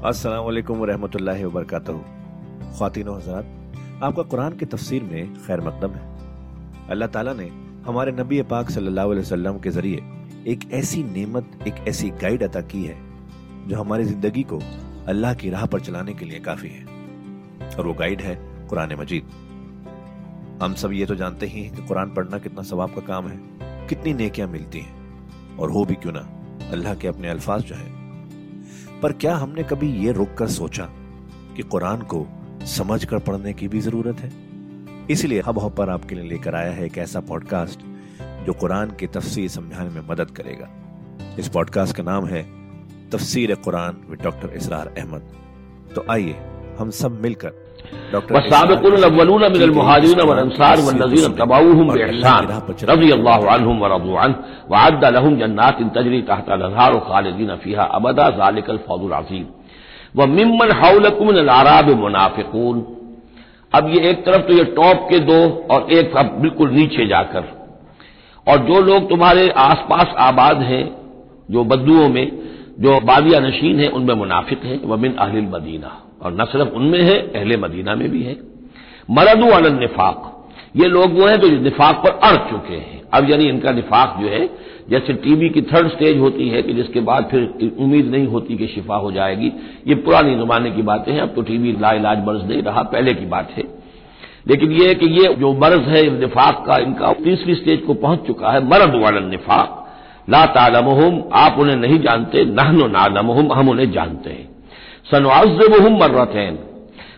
अस्सलाम वालेकुम रहमतुल्लाहि ख्वातीन हजरात, आपका कुरान की तफसीर में खैर मकदम है। अल्लाह ताला ने हमारे नबी पाक सल्लल्लाहु अलैहि वसल्लम के ज़रिए एक ऐसी नेमत, एक ऐसी गाइड अता की है, जो हमारी ज़िंदगी को अल्लाह की राह पर चलाने के लिए काफ़ी है। और वो गाइड है कुरान मजीद। हम सब ये तो जानते ही हैं कि कुरान पढ़ना कितना सवाब का काम है, कितनी नेकियाँ मिलती हैं, और हो भी क्यों ना अल्लाह के अपने अल्फाज जो है पर क्या हमने कभी ये रुक कर सोचा कि कुरान को समझ कर पढ़ने की भी ज़रूरत है? इसलिए हब हॉपर आपके लिए लेकर आया है एक ऐसा पॉडकास्ट जो कुरान की तफसीर समझाने में मदद करेगा। इस पॉडकास्ट का नाम है तफसीर कुरान विद डॉक्टर इसरार अहमद। तो आइए हम सब मिलकर व मिमन हाउलकुम आराब मुनाफिकून। अब ये एक तरफ़ तो ये टॉप के दो और एक अब बिल्कुल नीचे जाकर। और जो लोग तुम्हारे आसपास आबाद हैं जो बद्दुओं में जो बादिया नशीन है उनमें मुनाफिक हैं। वमिन अहलिल मदीना। और न सिर्फ़ उनमें है, अहले मदीना में भी है। मरदू अनल निफाक। ये लोग वो हैं जो निफाक पर अड़ चुके हैं। अब यानी इनका निफाक जो है, जैसे टीबी की थर्ड स्टेज होती है कि जिसके बाद फिर उम्मीद नहीं होती कि शिफा हो जाएगी। ये पुरानी जमाने की बातें हैं, अब तो टीबी लाइलाज मर्ज नहीं रहा, पहले की बात है। लेकिन यह कि ये जो मर्ज है निफाक का, इनका तीसरी स्टेज को पहुँच चुका है, मरद वालन निफाक। ला तालमहुम, आप उन्हें नहीं जानते, नहनो नालमहुम, हम उन्हें जानते हैं। सनवाजबहुम मर्रतैन।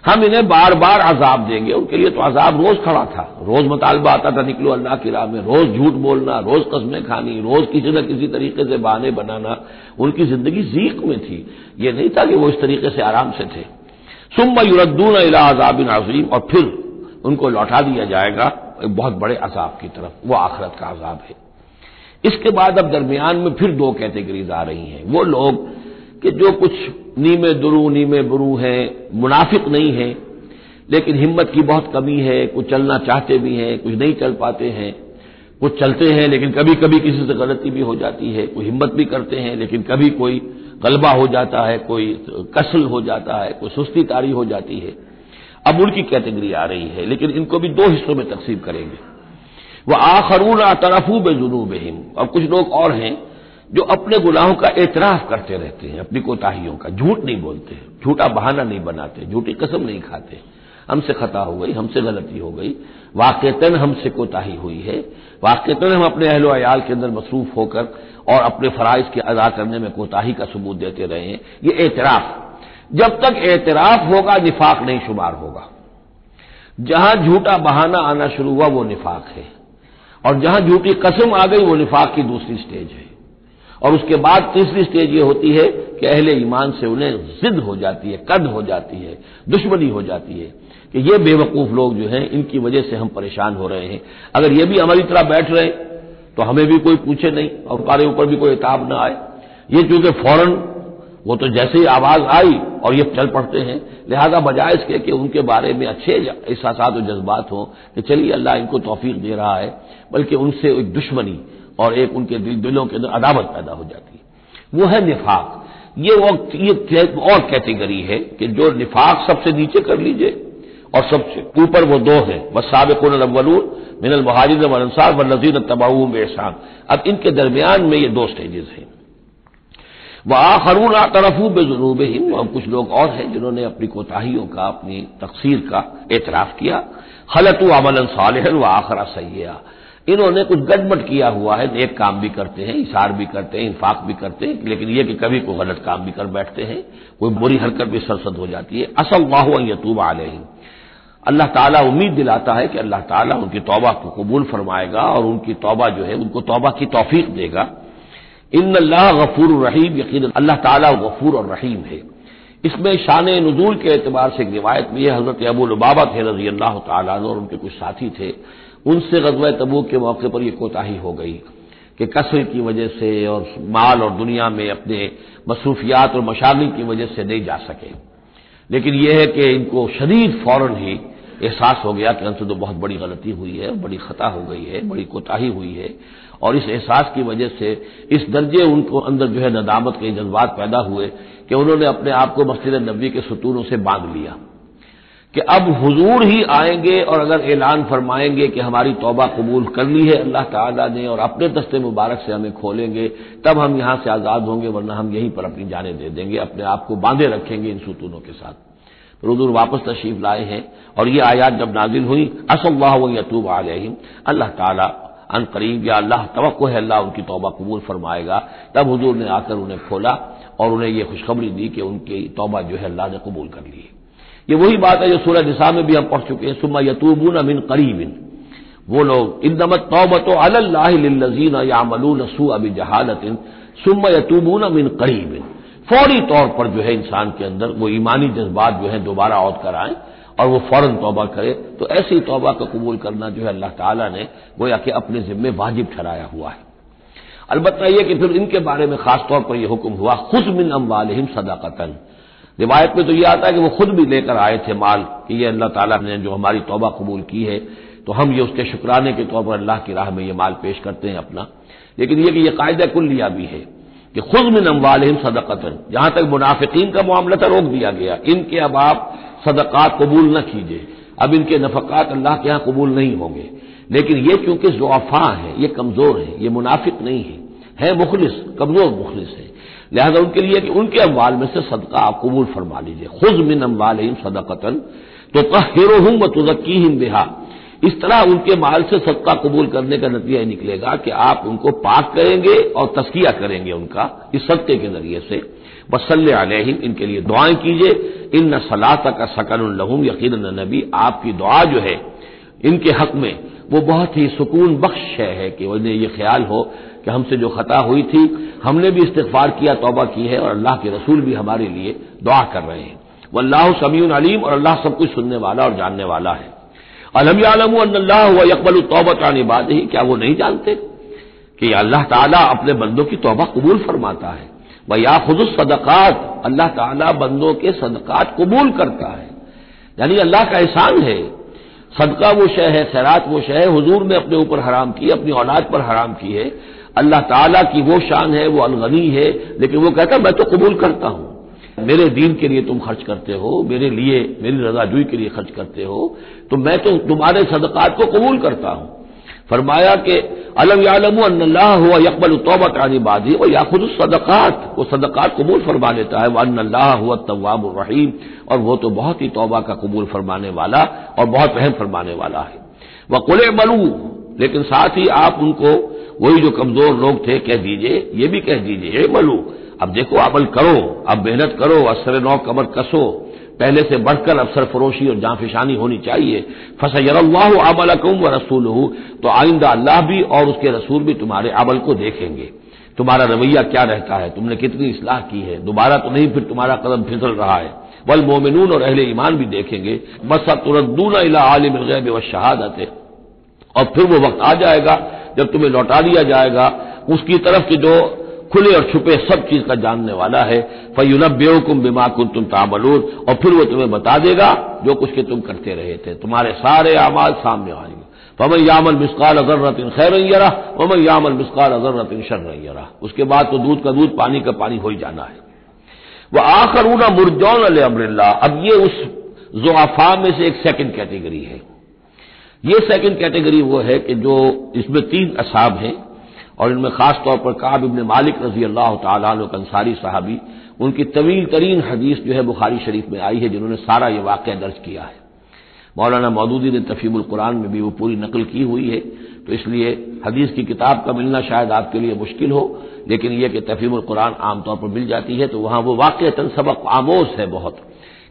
हम इन्हें बार बार अजाब देंगे। उनके लिए तो अजाब रोज खड़ा था। रोज मुतालबा आता था, निकलो अल्लाह की राह में। रोज झूठ बोलना, रोज कस्में खानी, रोज किसी न किसी तरीके से बहाने बनाना, उनकी ज़िंदगी जीक में थी। ये नहीं था कि वो इस तरीके से आराम से थे। सुम्मा युरद्दून इला अजाबिन अजीम। और फिर उनको लौटा दिया जाएगा एक बहुत बड़े अजाब की तरफ़। वो आखरत का अजाब है। इसके बाद अब दरमियान में फिर दो कैटेगरीज आ रही हैं। वो लोग कि जो कुछ नीमे दुरू, नीमे बुरू हैं, मुनाफिक नहीं है, लेकिन हिम्मत की बहुत कमी है, कुछ चलना चाहते भी हैं, कुछ नहीं चल पाते हैं। कुछ चलते हैं, लेकिन कभी कभी किसी से गलती भी हो जाती है, कोई हिम्मत भी करते हैं, लेकिन कभी कोई गलबा हो जाता है, कोई कसल हो जाता है, कोई सुस्ती तारी हो जाती है। अब उनकी कैटेगरी आ रही है, लेकिन इनको भी दो हिस्सों में तकसीम करेंगे। वह आखरून तरफू बेजुनूब हिम और कुछ लोग और हैं जो अपने गुनाहों का एतराफ करते रहते हैं, अपनी कोताहियों का, झूठ नहीं बोलते, झूठा बहाना नहीं बनाते, झूठी कसम नहीं खाते। हमसे खता हो गई, हमसे गलती हो गई वाकतन हमसे कोताही हुई है। वाकतन हम अपने अहलो अयाल के अंदर मसरूफ होकर और अपने फराइज के अदा करने में कोताही का सबूत देते रहे हैं। ये एतराफ। जब तक एतराफ होगा, निफाक नहीं शुमार होगा। जहाँ झूठा बहाना आना शुरू हुआ, वो निफाक है। और जहाँ झूठी कसम आ गई, वो निफाक की दूसरी स्टेज है। और उसके बाद तीसरी स्टेज ये होती है कि अहले ईमान से उन्हें जिद हो जाती है, कद हो जाती है, दुश्मनी हो जाती है कि ये बेवकूफ़ लोग जो हैं, इनकी वजह से हम परेशान हो रहे हैं। अगर ये भी हमारी तरह बैठ रहे तो हमें भी कोई पूछे नहीं और हमारे ऊपर भी कोई इताब ना आए। ये चूँकि फ़ौरन, वो तो जैसे ही आवाज़ आई और ये चल पड़ते हैं, लिहाजा बजाय इसके कि उनके बारे में अच्छे एहसास और जज्बात हों कि चलिए अल्लाह इनको तोफीक दे रहा है, बल्कि उनसे एक दुश्मनी और एक उनके दिल, दिलों के अंदर अदावत पैदा हो जाती है। वो है निफाक। ये वक्त, ये और कैटेगरी है कि जो निफाक सबसे नीचे कर लीजिए, और सबसे ऊपर वो दो है। बस सबकून अव्वलून मिनल महाजिद अंसार व नजीर तबाऊ एहसान अब इनके दरमियान में ये दो स्टेजेस हैं। वह आखरून तरफू बेजुनूब हिम और कुछ लोग और हैं जिन्होंने अपनी कोताहियों का, अपनी तकसीर का एतराफ किया। खलतु अमलन सालहन व आखरा सैया। इन्होंने कुछ गड़बड़ किया हुआ है, एक काम भी करते हैं, इशार भी करते हैं इंफाक भी करते हैं, लेकिन यह कि कभी कोई गलत काम भी कर बैठते हैं, कोई बुरी हरकत भी सरसद हो जाती है। असल वाह यतूब आलही अल्लाह ताला उम्मीद दिलाता है कि अल्लाह ताला उनकी तौबा को कबूल फरमाएगा और उनकी तौबा जो है, उनको तौबा की तोफीक देगा। इन अल्लाह गफूर रहीम यकीन अल्लाह ताला गफूर और रहीम है। इसमें शान नजूल के एतबार से एक रिवायत भी है, हज़रत अबुल बाबा थे रज़ी अल्लाह तला और उनके कुछ साथी थे। उनसे गजब तबूक के मौके पर यह कोताही हो गई कि कसर की वजह से और माल और दुनिया में अपने मसरूफियात और मशागिल की वजह से नहीं जा सके। लेकिन यह है कि इनको शदीद फ़ौरन ही एहसास हो गया कि अंत तो बहुत बड़ी गलती हुई है, बड़ी खता हो गई है, बड़ी कोताही हुई है और इस एहसास की वजह से इस दर्जे उनको अंदर जो है नदामत के जज्बात पैदा हुए कि उन्होंने अपने आप को मस्जिद नबी के सतूनों से बाँध लिया। कि अब हुजूर ही आएँगे और अगर ऐलान फरमाएँगे कि हमारी तौबा कबूल कर ली है, अल्लाह ताला ने और अपने दस्ते मुबारक से हमें खोलेंगे, तब हम यहाँ से आज़ाद होंगे, वरना हम यहीं पर अपनी जाने दे देंगे, अपने आप को बांधे रखेंगे इन सुतूनों के साथ। फिर हजूर वापस तशरीफ़ लाए हैं और ये आयात जब नाजिल हुई, असल्लाह यतूब आलहिम अल्लाह ताला अन करीब या अल्लाह तो है अल्लाह, उनकी तोबा कबूल फरमाएगा। तब हजूर ने आकर उन्हें खोला और उन्हें यह खुशखबरी दी कि उनकी तोबा जो है अल्लाह ने कबूल कर ली ये वही बात है जो सूरज निसा में भी हम पढ़ चुके हैं, सुम्मा यतूबून अमिन करीबिन। वो लोग इंदमत तोबत अल्लाजीन यामलून सू अबी जहालतिन सुम्मा यतूबून अमिन करीबिन। फौरी तौर पर जो है इंसान के अंदर, वो ईमानी जज्बात जो है दोबारा औद कर आए और वो फ़ौरन तौबा करे तो ऐसी तौबा का कबूल करना जो है अल्लाह ताला ने गोया कि अपने जिम्मे वाजिब ठहराया हुआ है। अलबत्ता यह कि फिर इनके बारे में खास तौर पर यह हुक्म हुआ खुद मिन अम्बालहिम सदाकतन। रिवायत में तो यह आता है कि वो खुद भी लेकर आए थे माल कि ये अल्लाह ताला ने जो हमारी तौबा कबूल की है तो हम ये उसके शुक्राने के तौर पर अल्लाह की राह में ये माल पेश करते हैं अपना। लेकिन यह कि यह कायदा कुल्लिया भी है कि खुद मिन अम्बालहिम सदकतन, जहाँ तक मुनाफिकीन का मामला था, रोक दिया गया। इनके अब आप सदकात कबूल न कीजिए। अब इनके नफकात अल्लाह के यहाँ कबूल नहीं होंगे। लेकिन ये चूँकि जोफा है, ये कमज़ोर है, ये मुनाफिक नहीं है। है मुखलिस, कमज़ोर मुखलिस है। लिहाजा उनके लिए कि उनके अम्बाल में से सदका आप कबूल फरमा लीजिए। खुद मिन अम्बाल सदकतन तो तहिर हूँ बिहा। इस तरह उनके माल से सदका कबूल करने का नतीजा निकलेगा कि आप उनको पाक करेंगे और तस्किया करेंगे उनका इस सदके के ज़रिए से। वसल अलहिम, इनके लिए दुआएँ कीजिए। इन न सलात का सकन लहूम यकीन नबी, आपकी दुआ जो है, इनके हक में वो बहुत ही सुकून बख्श है कि उन्हें यह ख्याल हो कि हमसे जो खता हुई थी, हमने भी इस्तफार किया, तोबा की है, और अल्लाह के रसूल भी हमारे लिए दुआ कर रहे हैं। वल्लाह समीन अलीम, और अल्लाह सब कुछ सुनने वाला और जानने वाला है। अलम आलम अल्लाह व यकबल तोबत ही क्या वो नहीं जानते कि अल्लाह ताला अपने बंदों की तोबा कबूल फरमाता है? वह या खुद सदक़ात, अल्लाह ताला बंदों के सदक़ात कबूल करता है। यानी अल्लाह का एहसान है, सदका वो शय है, खैरात वो शय है, हजूर ने अपने ऊपर हराम की, अपनी औलाद पर हराम की है अल्लाह ताला की वो शान है, वो अलगनी है, लेकिन वो कहता मैं तो कबूल करता हूँ। मेरे दीन के लिए तुम खर्च करते हो, मेरे लिए, मेरी रजाजुई के लिए खर्च करते हो तो मैं तो तुम्हारे सदकात को कबूल करता हूँ। फरमाया कि, अलम यालम अल्लाह हुआ यकबल तोबत आनी बाजी वो या खुद सदकात, वो सदकात कबूल फरमा लेता है वह अल्लाह हुआ तवाब रहीम, और वो तो बहुत ही तोबा का कबूल फरमाने वाला और बहुत रहम फरमाने वाला है। वह कुल मलू लेकिन साथ ही आप उनको वही जो कमज़ोर लोग थे, कह दीजिए, ये भी कह दीजिए मलू, अब देखो, अमल करो, अब मेहनत करो, असर नौ कमर कसो। पहले से बढ़कर अफसर फरोशी और जाफिशानी होनी चाहिए। फसयरल्लाह अमल व रसूल तो आइंदा अल्लाह भी और उसके रसूल भी तुम्हारे अमल को देखेंगे। तुम्हारा रवैया क्या रहता है? तुमने कितनी इसलाह की है? दोबारा तो नहीं, फिर तुम्हारा कदम फिसल रहा है। वल मोमिनून और अहले ईमान भी देखेंगे। बस तुरदून आलिम गैब व शहादत। है और फिर वो वक्त आ जाएगा जब तुम्हें लौटा दिया जाएगा, उसकी तरफ़ की जो खुले और छुपे सब चीज़ का जानने वाला है फयुनब बेवकुम बिमा कुन तुम तामलून, और फिर वो तुम्हें बता देगा जो कुछ के तुम करते रहे थे। तुम्हारे सारे आमाज सामने आएँगे फमन यामल मिसकाल अजर्रतिन खैर यरा, वमन यामल मिसकाल अजर्रतिन शर यरा। उसके बाद तो दूध का दूध, पानी का पानी हो ही जाना है। वह आखर ऊना मुरजौन अमरल्ला अब ये उस जोआफा में से एक सेकंड कैटेगरी है। ये सेकंड कैटेगरी वो है कि जो इसमें तीन असाब हैं, और इनमें खास तौर पर काब इबन मालिक रज़ी अल्लाह तंसारी साहबी, उनकी तवील तरीन हदीस जो है बुखारी शरीफ में आई है, जिन्होंने सारा ये वाक़ दर्ज किया है। मौलाना मौदूदी ने तफीमुल कुरान में भी वो पूरी नकल की हुई है तो इसलिए हदीस की किताब का मिलना शायद आपके लिए मुश्किल हो, लेकिन यह कि तफीमुल कुरान आमतौर पर मिल जाती है तो वहाँ वो वाक़ सबक आमोज है बहुत।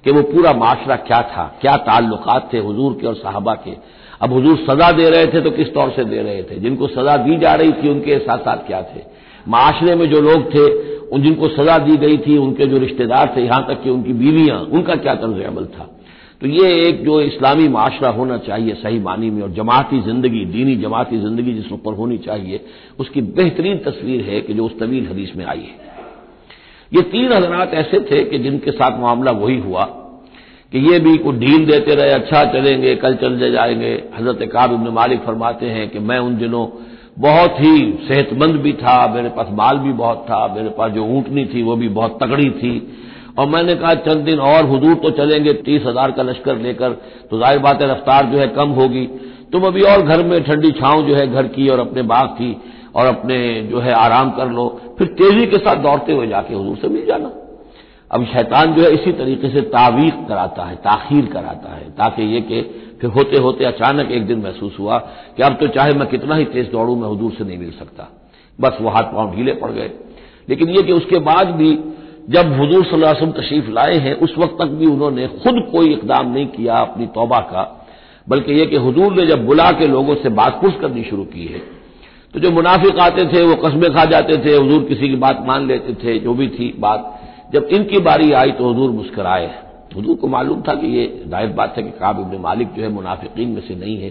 कि वो पूरा माशरा क्या था, क्या ताल्लुकात थे हजूर के और साहबा के। अब हुजूर सजा दे रहे थे तो किस तौर से दे रहे थे? जिनको सजा दी जा रही थी, उनके साथ साथ क्या थे? माशरे में जो लोग थे, उन जिनको सजा दी गई थी, उनके जो रिश्तेदार थे, यहाँ तक कि उनकी बीवियाँ, उनका क्या तर्ज अमल था? तो ये एक जो इस्लामी माशरा होना चाहिए सही मानी में, और जमाती ज़िंदगी, दीनी जमाती ज़िंदगी जिस ऊपर होनी चाहिए, उसकी बेहतरीन तस्वीर है कि जो उस तवील हदीस में आई है। ये तीन हजरात ऐसे थे कि जिनके साथ मामला वही हुआ कि ये भी कुछ ढील देते रहे अच्छा चलेंगे, कल चल जाएँगे। हज़रत काब इब्न मालिक फरमाते हैं कि मैं उन दिनों बहुत ही सेहतमंद भी था, मेरे पास माल भी बहुत था, मेरे पास जो ऊंटनी थी वो भी बहुत तगड़ी थी। और मैंने कहा, चंद दिन और हजूर तो चलेंगे, तीस हज़ार का लश्कर लेकर तो ज़ाहिर बात है रफ्तार जो है कम होगी। तुम अभी और घर में ठंडी छांव जो है घर की और अपने बाग की और अपने जो है आराम कर लो, फिर तेज़ी के साथ दौड़ते हुए जाके हजूर से मिल जाना। अब शैतान जो है इसी तरीके से तावीक कराता है, ताखीर कराता है, ताकि ये कि फिर होते होते अचानक एक दिन महसूस हुआ कि अब तो चाहे मैं कितना ही तेज दौड़ू, मैं हजूर से नहीं मिल सकता। बस वो हाथ पाँव ढीले पड़ गए। लेकिन ये कि उसके बाद भी जब हजूर सल्लम तशरीफ़ लाए हैं, उस वक्त तक भी उन्होंने खुद कोई इकदाम नहीं किया अपनी तोबा का, बल्कि यह कि हजूर ने जब बुला के लोगों से बात पुछ करनी शुरू की है तो जो मुनाफिक आते थे, वो कस्बे खा जाते थे, हजूर किसी की बात मान लेते थे, जो भी थी बात। जब इनकी बारी आई तो हजूर मुस्कराए। हजूर को मालूम था कि ये ज़ाहिर बात है कि काब इबन मालिक जो है मुनाफिकीन में से नहीं है।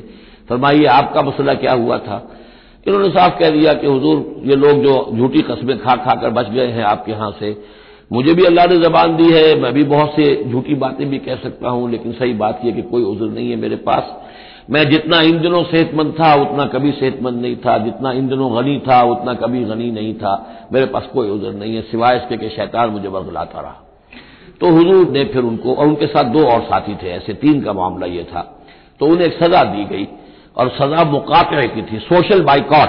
फरमाइए, आपका मसला क्या हुआ था? इन्होंने साफ़ कह दिया कि हजूर, ये लोग जो झूठी कस्बें खा खाकर बच गए हैं आपके यहाँ से। मुझे भी अल्लाह ने जबान दी है, मैं भी बहुत से झूठी बातें भी कह सकता हूँ, लेकिन सही बात यह कि कोई उजुर नहीं है मेरे पास। मैं जितना इन दिनों सेहतमंद था, उतना कभी सेहतमंद नहीं था। जितना इन दिनों गनी था, उतना कभी गनी नहीं था। मेरे पास कोई उजर नहीं है, सिवाय इसके कि शैतान मुझे बरगलाता रहा। तो हुजूर ने फिर उनको, और उनके साथ दो और साथी थे, ऐसे तीन का मामला यह था। तो उन्हें एक सजा दी गई, और सजा मुकाते की थी। सोशल बाइकॉट,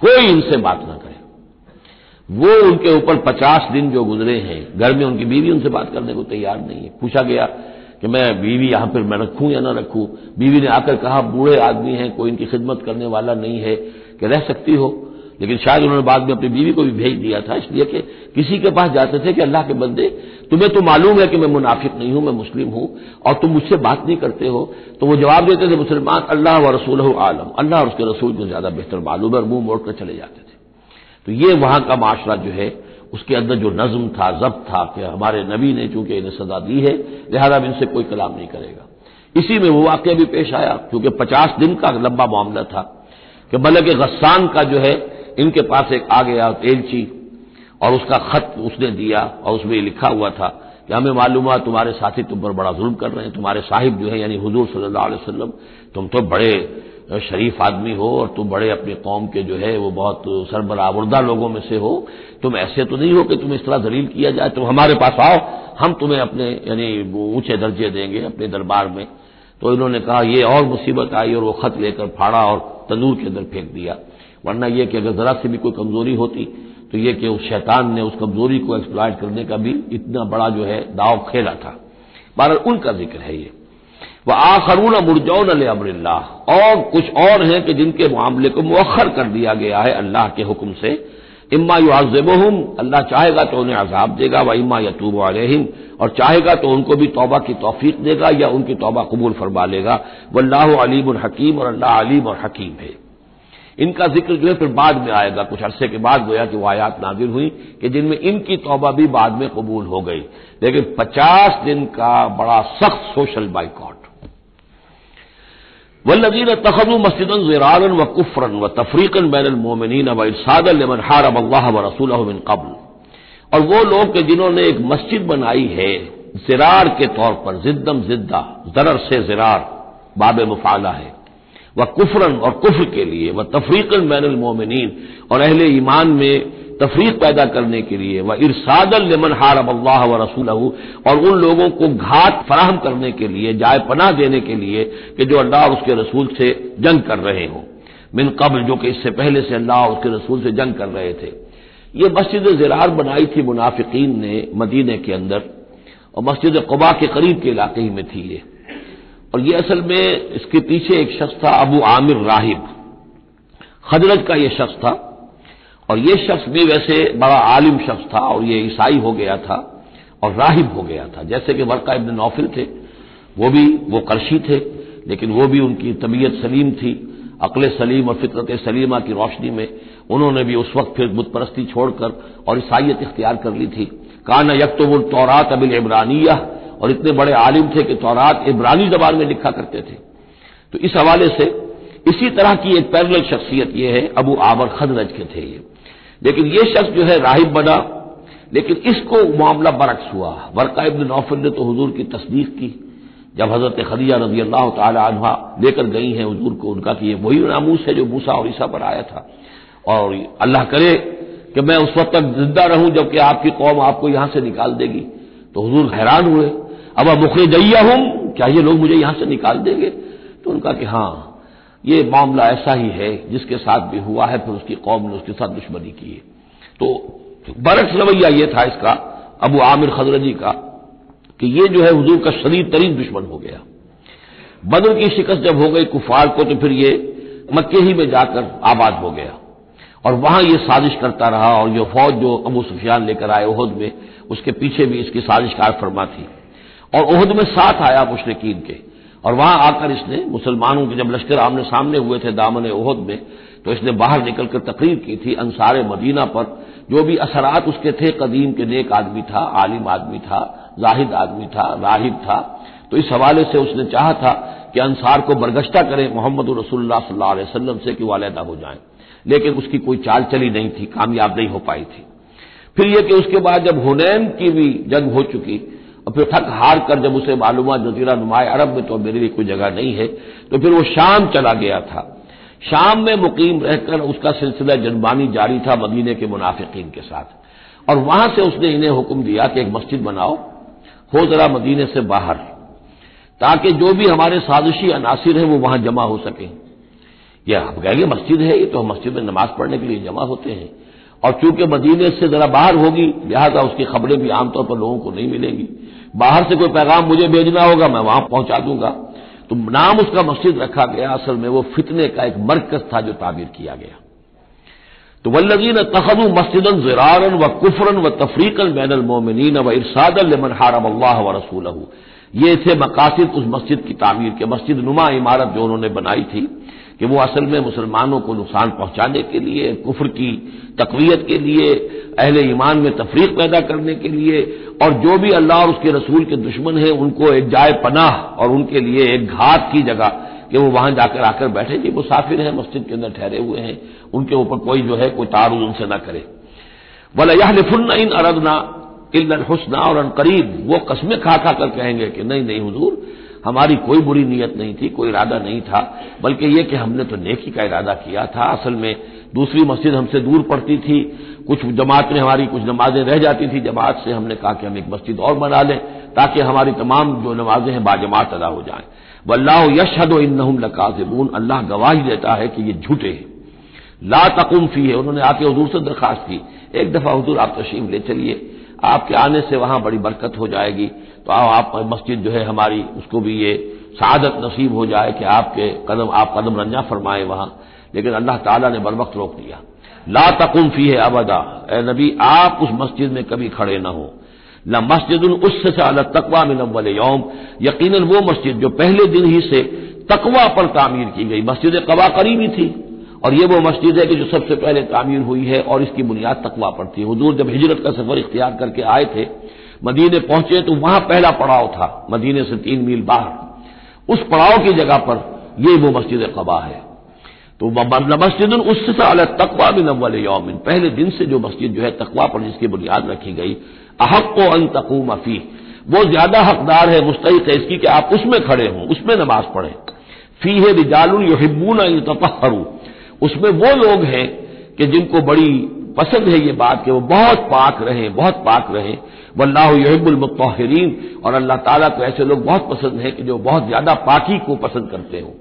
कोई इनसे बात ना करे। वो उनके ऊपर पचास दिन जो गुजरे हैं, घर में उनकी बीवी उनसे बात करने को तैयार नहीं है। पूछा गया कि मैं बीवी यहाँ पर मैं रखूँ या ना रखूँ? बीवी ने आकर कहा, बूढ़े आदमी हैं, कोई इनकी खिदमत करने वाला नहीं है। कि रह सकती हो, लेकिन शायद उन्होंने बाद में अपनी बीवी को भी भेज दिया था, इसलिए कि किसी के पास जाते थे कि अल्लाह के बंदे, तुम्हें तो मालूम है कि मैं मुनाफिक नहीं हूँ, मैं मुस्लिम हूँ, और तुम मुझसे बात नहीं करते हो। तो वो जवाब देते थे, मुसलमान, अल्लाह व रसूल आलम। अल्लाह और उसके रसूल को ज़्यादा बेहतर मालूम है और मुँह मोड़कर चले जाते थे। तो ये वहाँ का माशरा जो है उसके अंदर जो नज्म था, जब्त था कि हमारे नबी ने चूँकि इन्हें सजा दी है, लिहाजा अब इनसे कोई कलाम नहीं करेगा। इसी में वो वाक्य भी पेश आया, क्योंकि पचास दिन का लंबा मामला था कि मलक गस्सान का जो है, इनके पास एक आ गया एलची और उसका खत उसने दिया, और उसमें लिखा हुआ था कि हमें मालूम है तुम्हारे साथी तुम पर बड़ा जुल्म कर रहे हैं, तुम्हारे साहिब जो है, यानी हजूर सल्लल्लाहु वसलम तुम तो बड़े शरीफ आदमी हो और तुम बड़े अपने कौम के जो है, वो बहुत सरबरावरदा लोगों में से हो, तुम ऐसे तो नहीं हो कि तुम इस तरह दलील किया जाए। तुम हमारे पास आओ, हम तुम्हें अपने, यानी ऊँचे दर्जे देंगे अपने दरबार में। तो इन्होंने कहा, ये और मुसीबत आई और वो खत लेकर फाड़ा और तंदूर के अंदर फेंक दिया। वरना यह कि अगर जरा से भी कोई कमज़ोरी होती तो यह कि उस शैतान ने उस कमज़ोरी को एक्सप्लॉयट करने का भी इतना बड़ा जो है, दाव खेला था। बहर उनका ज़िक्र है ये। वह आखरून मुरजौन अमरल्ला और कुछ और हैं कि जिनके मामले को मौखर कर दिया गया है अल्लाह के हुक्म से। इम्मा युआजबहम अल्लाह चाहेगा तो उन्हें अजाब देगा, व इम्मा यतूब अलहिम, और चाहेगा तो उनको भी तौबा की तोफीक देगा या उनकी तौबा कबूल फरमा लेगा। वल्लाह अलीम हकीम, और अल्लाह अलीम और हकीम है। इनका ज़िक्र जो है फिर बाद में आएगा। कुछ अरसे के बाद गोया कि वो आयात नाजिल हुई कि जिनमें इनकी तौबा भी बाद में कबूल हो गई। लेकिन पचास दिन का बड़ा सख्त सोशल बाइकॉट। वल्लजीन तखदू मस्जिद ज़रारन व कुफरन व तफरीकन बैन मोमिन व इरसादन हारम अल्लाह व रसूल मिन कबल और वो लोग के जिन्होंने एक मस्जिद बनाई है जिरार के तौर पर जिद्दम जिद्दा जरर से जिरार बाब मुफाला है व कुफरन और कुफर के लिए व तफरीकन बैन मोमिन और अहले ईमान में तफरीक पैदा करने के लिए, व इरसादल लेमन हारब अल्लाह व रसूल और उन लोगों को घात फराहम करने के लिए, जाय पनाह देने के लिए कि जो अल्लाह उसके रसूल से जंग कर रहे हों। मिन कबल, जो कि इससे पहले से अल्लाह उसके रसूल से जंग कर रहे थे। ये मस्जिद जिरार बनाई थी मुनाफिकीन ने मदीने के अंदर, और मस्जिद कबा के करीब के इलाके ही में थी ये। और ये असल में इसके पीछे एक शख्स था अबू आमिर राहिब। खजरत का यह शख्स था। और ये शख्स भी वैसे बड़ा आलिम शख्स था और ये ईसाई हो गया था और राहिब हो गया था। जैसे कि वर्का इबन नौफिल थे, वो भी, वो करशी थे, लेकिन वो भी उनकी तबीयत सलीम थी, अकल सलीम और फितरत सलीमा की रोशनी में उन्होंने भी उस वक्त फिर बुतपरस्ती छोड़कर और ईसाइत इख्तियार कर ली थी। कान यक तो वो तौरात अबिल इब्रानिया और इतने बड़े आलिम थे कि तौरात इब्रानी जबान में लिखा करते थे। तो इस हवाले से इसी तरह की एक पैरल शख्सियत यह है, अबू आबर खदरज के थे ये। लेकिन ये शख्स जो है राहिब बना, लेकिन इसको मामला बरक्स हुआ। वर्का इबन नौफल ने तो हजूर की तस्दीक की, जब हज़रत खदिया रज़ी अल्लाह तहा लेकर गई हैं हजूर को, उनका कि ये वही नामूस है जो मूसा और ईसा पर आया था। और अल्लाह करे कि मैं उस वक्त तक ज़िंदा रहूँ, जबकि आपकी कौम आपको यहाँ से निकाल देगी। तो हजूर हैरान हुए। अब मुखरे जैया हूँ क्या ये लोग मुझे यहाँ से निकाल देंगे? तो उनका कि हाँ ये मामला ऐसा ही है, जिसके साथ भी हुआ है, फिर उसकी कौम ने उसके साथ दुश्मनी की है। तो बरक्स रवैया ये था इसका, अबू आमिर खजरजी का, कि ये जो है हजूर का शरीर तरीन दुश्मन हो गया। बदर की शिकस्त जब हो गई कुफार को तो फिर ये मक्के ही में जाकर आबाद हो गया। और वहाँ ये साजिश करता रहा, और जो फौज जो अबू सुफियान लेकर आए उहद में, उसके पीछे भी इसकी साजिश कार फरमा थी। और उहद में साथ आया मुशरकिन के। और वहाँ आकर इसने, मुसलमानों के जब लश्कर आमने सामने हुए थे दामन ओहद में तो इसने बाहर निकलकर तकरीर की थी अंसार मदीना पर, जो भी असरात उसके थे, कदीम के नेक आदमी था, आलिम आदमी था, जाहिद आदमी था, राहिब था। तो इस हवाले से उसने चाहा था कि अंसार को बरगश्ता करें मोहम्मद रसुल्ला सल्लाम से कि वालदा हो जाए। लेकिन उसकी कोई चाल चली नहीं थी, कामयाब नहीं हो पाई थी। फिर यह कि उसके बाद जब हुनैन की भी जंग हो चुकी और फिर थक हार कर जब उसे मालूम जजीरा नुमाए अरब में तो मेरे लिए कोई जगह नहीं है तो फिर वो शाम चला गया था। शाम में मुकीम रहकर उसका सिलसिला जनबानी जारी था मदीने के मुनाफिकीन के साथ। और वहाँ से उसने इन्हें हुक्म दिया कि एक मस्जिद बनाओ, हो जरा मदीने से बाहर, ताकि जो भी हमारे साजिशी अनासिर हैं वो वहाँ जमा हो सके। यह आप कहेंगे मस्जिद है, ये तो हम मस्जिद में नमाज़ पढ़ने के लिए जमा होते हैं। और चूँकि मदीने से जरा बाहर होगी, लिहाजा उसकी खबरें भी आमतौर पर लोगों को नहीं मिलेंगी। बाहर से कोई पैगाम मुझे भेजना होगा, मैं वहाँ पहुँचा दूँगा। तो नाम उसका मस्जिद रखा गया, असल में वो फितने का एक मरकज था जो ताबीर किया गया। तो वल्लजीन तखदू मस्जिद जरारन व कुफरन व तफरीकन बैन मोमिन व इरसादल मन हारम अल्लाह व रसूल ये थे मकासद उस मस्जिद की तामीर के, मस्जिद नुमा इमारत जो उन्होंने बनाई थी। कि वो असल में मुसलमानों को नुकसान पहुँचाने के लिए, कुफर की तकवीत के लिए, अहले ईमान में तफरीक पैदा करने के लिए, और जो भी अल्लाह और उसके रसूल के दुश्मन हैं, उनको एक जाय पनाह और उनके लिए एक घात की जगह कि वो वहाँ जाकर आकर बैठे। जी, मुसाफिर हैं, मस्जिद के अंदर ठहरे हुए हैं, उनके ऊपर कोई जो है, कोई तारुज उनसे न करे। बोला यह लिफुन्ना इन अरदना इल्ल हुसना और अनकरीब वो कस्में खा खा कर कहेंगे कि नहीं नहीं, हुजूर हमारी कोई बुरी नीयत नहीं थी, कोई इरादा नहीं था, बल्कि यह कि हमने तो नेकी का इरादा किया था। असल में दूसरी मस्जिद हमसे दूर पड़ती थी, कुछ जमात में हमारी कुछ नमाजें रह जाती थी, जमात से हमने कहा कि हम एक मस्जिद और बना लें, ताकि हमारी तमाम जो नमाजें हैं, बाजमात अदा हो जाएँ। वल्लाह यशहद इन लकाजबून। अल्लाह गवाही देता है कि ये झूठे हैं। ला तकुम फ़ी है उन्होंने आके हजूर से दरखास्त की। एक दफ़ा हजूर, आप तशीम ले चलिए, आपके आने से वहाँ बड़ी बरकत हो जाएगी। तो आप मस्जिद जो है हमारी, उसको भी ये शहादत नसीब हो जाए कि आपके कदम, आप कदम रंजा फरमाए वहाँ। लेकिन अल्लाह ताला ने बर वक्त रोक दिया। ला तकुम है अबदा। ए नबी, आप उस मस्जिद में कभी खड़े ना हो। न मस्जिद उससे तकवा में नवल यौम। यकीन वो मस्जिद जो पहले दिन ही से तकवा पर तामीर की गई। मस्जिद कबा करीबी थी। और ये वो मस्जिद है कि जो सबसे पहले तामीर हुई है और इसकी बुनियाद तकवा पर थी। हजूर जब हिजरत का सफ़र इख्तियार करके आए थे मदीने पहुँचे तो वहाँ पहला पड़ाव था, मदीने से तीन मील बाहर। उस पड़ाव की जगह पर यह वो मस्जिद कबा है। तो मस्जिद उससे तकवा बिन अव्वल यौमिन। पहले दिन से जो मस्जिद जो है तकवा पर जिसकी बुनियाद रखी गई अहक अन तकूम अफी वो ज़्यादा हकदार है मुस्तक है इसकी कि आप उसमें खड़े हों, उसमें नमाज़ पढ़ें। फ़ी है रिजालुल युहिबून तफहरू उसमें वो लोग हैं कि जिनको बड़ी पसंद है ये बात कि वो बहुत पाक रहें, बहुत पाक रहें। वल्लाह यहिबुल मुतहरीन और अल्लाह ताला को ऐसे लोग बहुत पसंद हैं कि जो बहुत ज़्यादा पाकी को पसंद करते हों।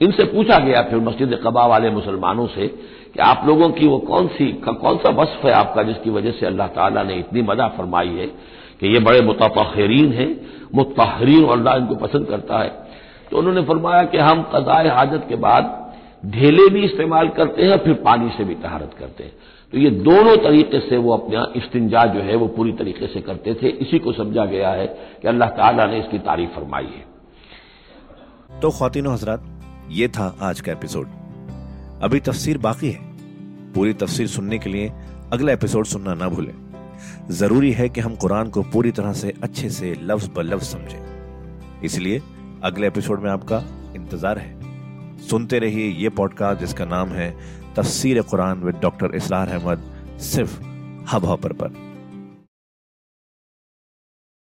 इनसे पूछा गया फिर मस्जिद कबा वाले मुसलमानों से कि आप लोगों की वो कौन सी, कौन सा वस्फ है आपका जिसकी वजह से अल्लाह ताला ने इतनी मदा फरमाई है कि ये बड़े मुतहरीन हैं मुतहरीन और अल्लाह इनको पसंद करता है। तो उन्होंने फरमाया कि हम कदाए हाजत के बाद ढेले भी इस्तेमाल करते हैं फिर पानी से भी तहारत करते हैं। तो ये दोनों तरीके से वो अपना इस्तिंजा जो है वो पूरी तरीके से करते थे। इसी को समझा गया है कि अल्लाह ताला ने इसकी तारीफ़ फरमाई है। तो खातिन हजरात, ये था आज का एपिसोड। अभी तफसीर बाकी है। पूरी तफसीर सुनने के लिए अगला एपिसोड सुनना ना भूलें। ज़रूरी है कि हम कुरान को पूरी तरह से अच्छे से लफ्ज ब लफ्ज समझें। इसलिए अगले एपिसोड में आपका इंतज़ार है। सुनते रहिए ये पॉडकास्ट जिसका नाम है तफसीर कुरान विद डॉक्टर इसरार अहमद, सिर्फ़ हब हॉपर पर।